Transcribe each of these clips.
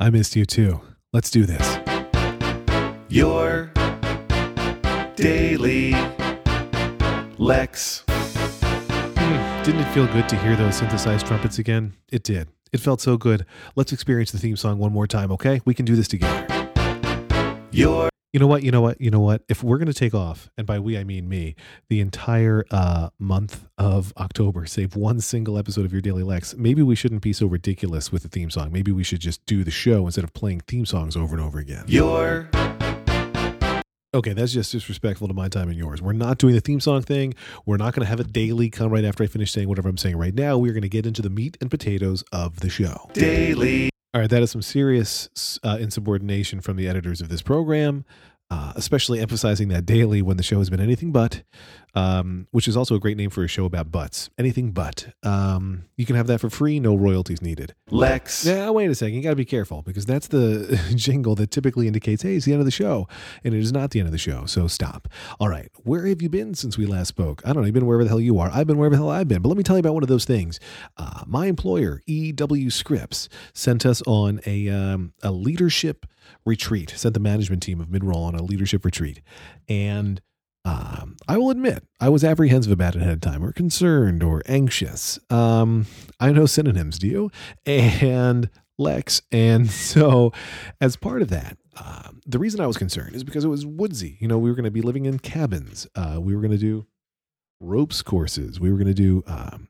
I missed you too. Let's do this. Your daily Lex. Hmm, Didn't it feel good to hear those synthesized trumpets again? It did. It felt so good. Let's experience the theme song one more time, okay? We can do this together. Your You know what? You know what? You know what? If we're going to take off, and by we I mean me, the entire uh, month of October, save one single episode of your Daily Lex, maybe we shouldn't be so ridiculous with the theme song. Maybe we should just do the show instead of playing theme songs over and over again. your Okay, that's just disrespectful to my time and yours. We're not doing the theme song thing. We're not going to have it daily come right after I finish saying whatever I'm saying right now. We're going to get into the meat and potatoes of the show. daily All right, that is some serious uh, insubordination from the editors of this program, uh, especially emphasizing that daily when the show has been anything but, um, which is also a great name for a show about butts. Anything but. Um, you can have that for free, no royalties needed. Lex. Now, wait a second. You got to be careful because that's the jingle that typically indicates, hey, it's the end of the show. And it is not the end of the show. So stop. All right. Where have you been since we last spoke? I don't know. You've been wherever the hell you are. I've been wherever the hell I've been. But let me tell you about one of those things. Uh, my employer, EW Scripps, sent us on a, um, a leadership retreat, sent the management team of Midroll on a leadership retreat. And um, I will admit, I was apprehensive about it ahead of time, or concerned, or anxious. Um, I know synonyms, do you? And Lex. And so, as part of that, um, the reason I was concerned is because it was woodsy. You know, we were going to be living in cabins. Uh, we were going to do ropes courses. We were going to do um,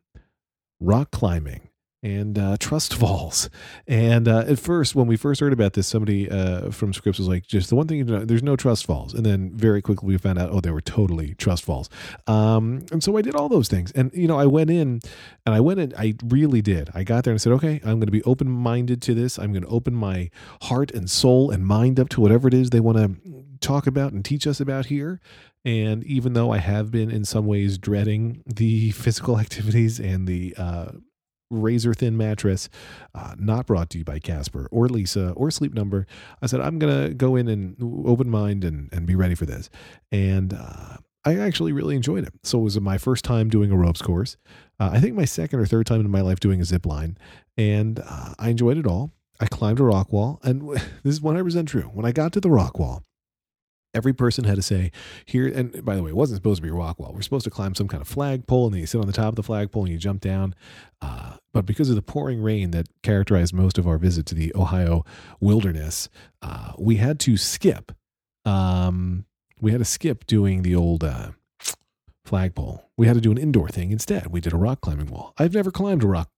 rock climbing and uh, trust falls. And uh, at first, when we first heard about this, somebody uh, from Scripps was like, "Just the one thing you know, there's no trust falls." And then very quickly we found out, oh, there were totally trust falls. Um, and so I did all those things. And you know, I went in, and I went in. I really did. I got there and said, "Okay, I'm going to be open minded to this. I'm going to open my heart and soul and mind up to whatever it is they want to talk about and teach us about here." And even though I have been in some ways dreading the physical activities and the uh, razor thin mattress, uh, not brought to you by Casper or Leesa or Sleep Number. I said, I'm going to go in and open mind and, and be ready for this. And uh, I actually really enjoyed it. So it was my first time doing a ropes course. Uh, I think my second or third time in my life doing a zip line. And uh, I enjoyed it all. I climbed a rock wall. And this is 100% true. When I got to the rock wall, every person had to say here and by the way it wasn't supposed to be a rock wall. We're supposed to climb some kind of flagpole and then you sit on the top of the flagpole and you jump down. Uh, but because of the pouring rain that characterized most of our visit to the ohio wilderness uh, we had to skip um, we had to skip doing the old uh, flagpole. We had to do an indoor thing instead. We did a rock climbing wall. I've never climbed a rock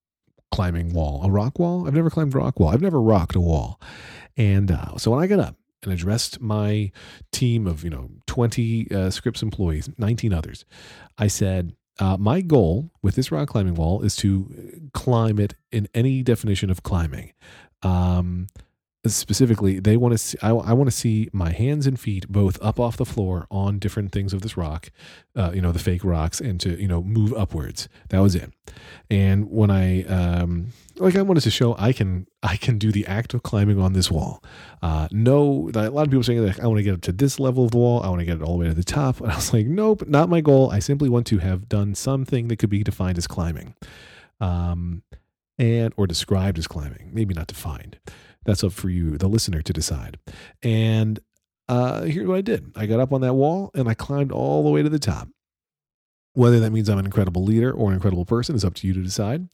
climbing wall. A rock wall? I've never climbed a rock wall. I've never rocked a wall. And uh, so when i got up and addressed my team of you know 20 uh, Scripps employees 19 others. I said uh, my goal with this rock climbing wall is to climb it in any definition of climbing. Um, specifically they want to see I, I want to see my hands and feet both up off the floor on different things of this rock uh, you know the fake rocks and to you know move upwards. That was it. And when i um like i wanted to show i can i can do the act of climbing on this wall. Uh no a lot of people saying like i want to get up to this level of the wall i want to get it all the way to the top. And i was like nope not my goal. I simply want to have done something that could be defined as climbing um and or described as climbing maybe not defined that's up for you, the listener, to decide. And uh, here's what I did I got up on that wall and I climbed all the way to the top. Whether that means I'm an incredible leader or an incredible person is up to you to decide.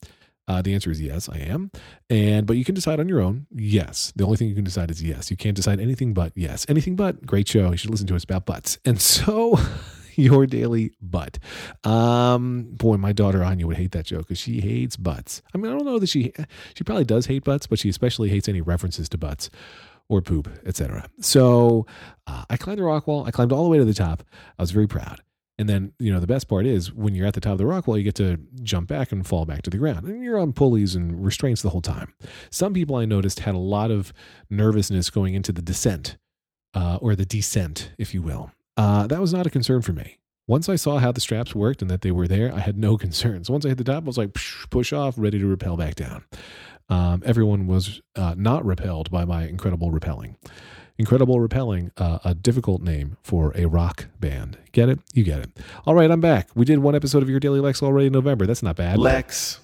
Uh, the answer is yes, I am. And but you can decide on your own. Yes, the only thing you can decide is yes. You can't decide anything but yes. Anything but great show. You should listen to us about butts. And so your daily butt. Um, boy, my daughter Anya would hate that joke because she hates butts. I mean, I don't know that she she probably does hate butts, but she especially hates any references to butts or poop, etc. So uh, I climbed the rock wall. I climbed all the way to the top. I was very proud. And then, you know, the best part is when you're at the top of the rock wall, you get to jump back and fall back to the ground. And you're on pulleys and restraints the whole time. Some people I noticed had a lot of nervousness going into the descent, uh, or the descent, if you will. Uh, that was not a concern for me. Once I saw how the straps worked and that they were there, I had no concerns. Once I hit the top, I was like, push off, ready to rappel back down. Um, everyone was uh, not repelled by my incredible rappelling. Incredible Repelling, uh, a difficult name for a rock band. Get it? You get it. All right, I'm back. We did one episode of Your Daily Lex already in November. That's not bad. Lex.